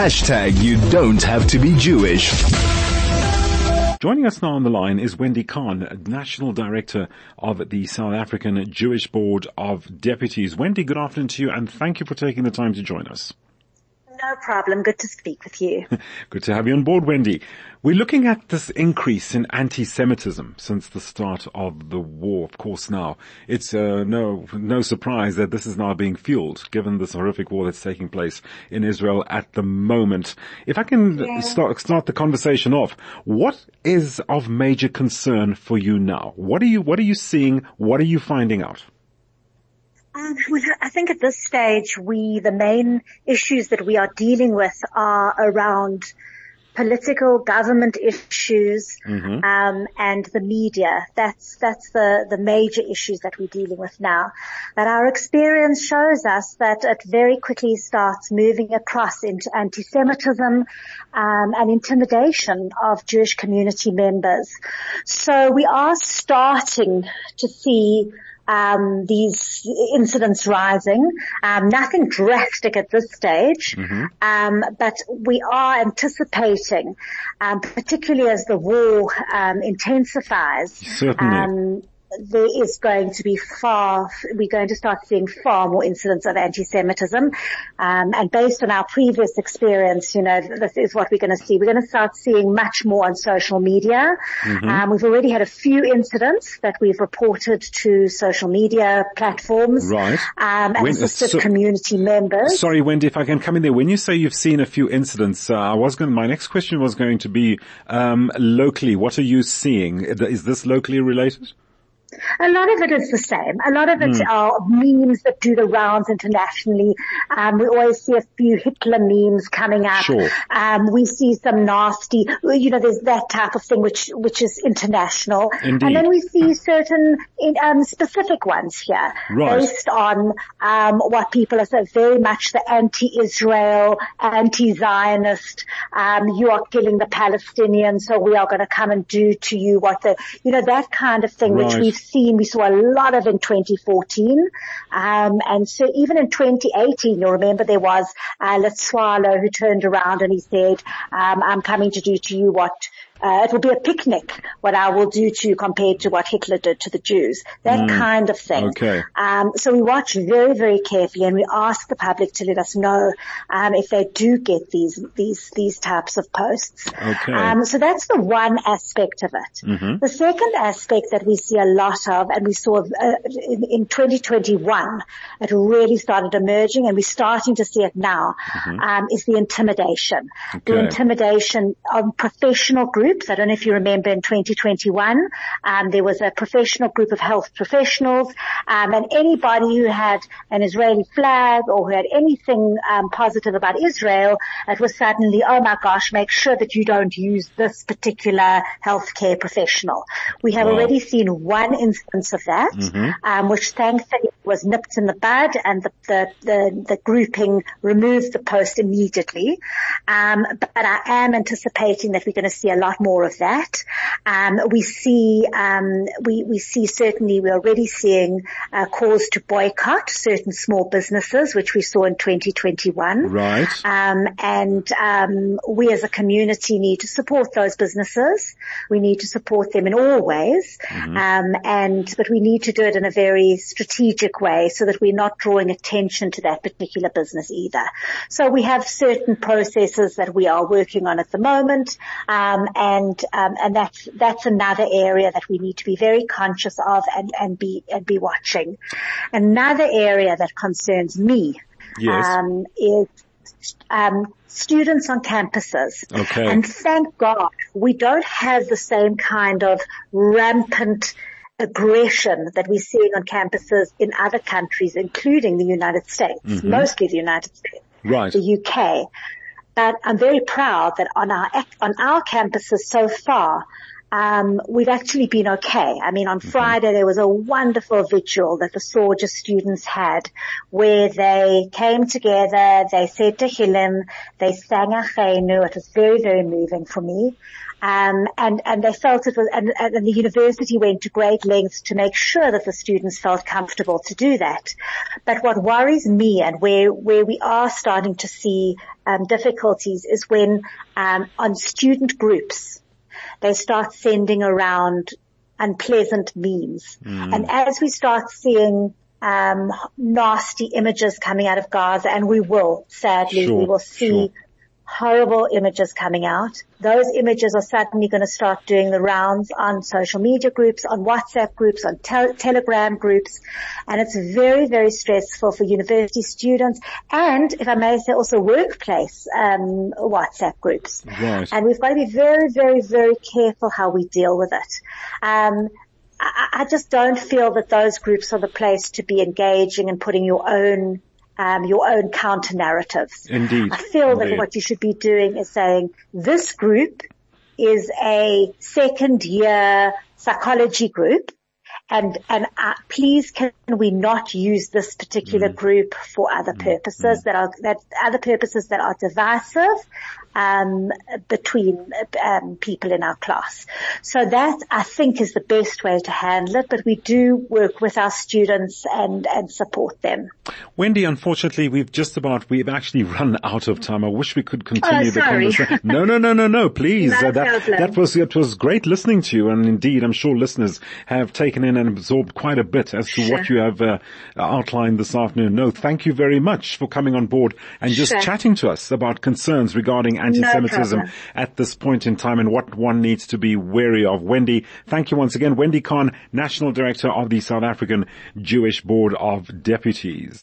Hashtag you don't have to be Jewish. Joining us now on the line is Wendy Kahn, National Director of the South African Jewish Board of Deputies. Wendy, good afternoon to you and thank you for taking the time to join us. No problem. Good to speak with you. Good to have you on board, Wendy. We're looking at this increase in anti-Semitism since the start of the war. Of course, now it's uh, no no surprise that this is now being fueled, given this horrific war that's taking place in Israel at the moment. If I can yeah. start start the conversation off, what is of major concern for you now? What are you what are you seeing? What are you finding out? Um, I think at this stage, we, the main issues that we are dealing with are around political government issues, mm-hmm. um, and the media. That's, that's the, the major issues that we're dealing with now. But our experience shows us that it very quickly starts moving across into anti-Semitism, um, and intimidation of Jewish community members. So we are starting to see um, these incidents rising. Um, nothing drastic at this stage, mm-hmm. um, but we are anticipating, um, particularly as the war um, intensifies. Certainly um, there is going to be far, we're going to start seeing far more incidents of anti-Semitism. Um, and based on our previous experience, you know, this is what we're going to see. We're going to start seeing much more on social media. Mm-hmm. Um, we've already had a few incidents that we've reported to social media platforms. Right. Um, and when, assisted so, community members. Sorry, Wendy, if I can come in there. When you say you've seen a few incidents, uh, I was going, my next question was going to be, um, locally, what are you seeing? Is this locally related? A lot of it is the same. A lot of it mm. are memes that do the rounds internationally. Um, we always see a few Hitler memes coming up. Sure. Um, we see some nasty, you know, there's that type of thing which, which is international. Indeed. And then we see certain, um, specific ones here. Right. Based on, um, what people are so very much the anti-Israel, anti-Zionist, um, you are killing the Palestinians, so we are going to come and do to you what the, you know, that kind of thing, right. which we've seen, we saw a lot of in 2014. Um, and so even in 2018, you'll remember there was uh, Letsoalo who turned around and he said, um, I'm coming to do to you what uh, it will be a picnic what I will do to you compared to what Hitler did to the Jews. That mm, kind of thing. Okay. Um, so we watch very, very carefully and we ask the public to let us know um, if they do get these these these types of posts. Okay. Um, so that's the one aspect of it. Mm-hmm. The second aspect that we see a lot of, and we saw uh, in, in, 2021, it really started emerging, and we're starting to see it now, mm-hmm. Um, is the intimidation. Okay. The intimidation of professional groups groups. I don't know if you remember in 2021, um, there was a professional group of health professionals, um, and anybody who had an Israeli flag or who had anything um, positive about Israel, it was suddenly, oh my gosh, make sure that you don't use this particular healthcare professional. We have wow. already seen one instance of that, mm-hmm. Um, which thankfully was nipped in the bud, and the the, the, the grouping removed the post immediately. Um, but I am anticipating that we're going to see a lot more of that. Um, we see, um, we, we see certainly we're already seeing uh, calls to boycott certain small businesses, which we saw in 2021. Right. Um, and um, we as a community need to support those businesses. We need to support them in all ways. Mm-hmm. Um, and, but we need to do it in a very strategic way so that we're not drawing attention to that particular business either. So we have certain processes that we are working on at the moment. Um, and um, and that's that's another area that we need to be very conscious of and and be and be watching. Another area that concerns me yes. um, is um, students on campuses. Okay. And thank God we don't have the same kind of rampant aggression that we're seeing on campuses in other countries, including the United States, mm-hmm. mostly the United States, right. the UK. But I'm very proud that on our, on our campuses so far, um, we've actually been okay. I mean, on mm-hmm. Friday there was a wonderful vigil that the SAUJS students had where they came together, they said Tehillim, they sang Achenu. It was very, very moving for me. Um, and, and they felt it was, and, and the university went to great lengths to make sure that the students felt comfortable to do that. But what worries me and where, where we are starting to see um, difficulties is when um, on student groups, they start sending around unpleasant memes. Mm. And as we start seeing um, nasty images coming out of Gaza, and we will, sadly, sure, we will see sure horrible images coming out. Those images are suddenly going to start doing the rounds on social media groups, on WhatsApp groups, on te- Telegram groups. And it's very, very stressful for university students and, if I may say, also workplace um, WhatsApp groups. Right. And we've got to be very, very, very careful how we deal with it. Um, I, I just don't feel that those groups are the place to be engaging and putting your own um, your own counter narratives. Indeed. I feel Indeed. that what you should be doing is saying this group is a second year psychology group and and uh, please can we not use this particular mm. group for other mm. purposes mm. that are that other purposes that are divisive um, between um, people in our class. So that I think is the best way to handle it. But we do work with our students and and support them. Wendy, unfortunately, we've just about we've actually run out of time. I wish we could continue oh, the conversation. No, no, no, no, no. Please, no uh, that that was it was great listening to you, and indeed, I'm sure listeners have taken in and absorbed quite a bit as to sure. what you have uh, outlined this afternoon. No, thank you very much for coming on board and just sure. chatting to us about concerns regarding anti-Semitism no at this point in time and what one needs to be wary of. Wendy, thank you once again. Wendy Kahn, National Director of the South African Jewish Board of Deputies.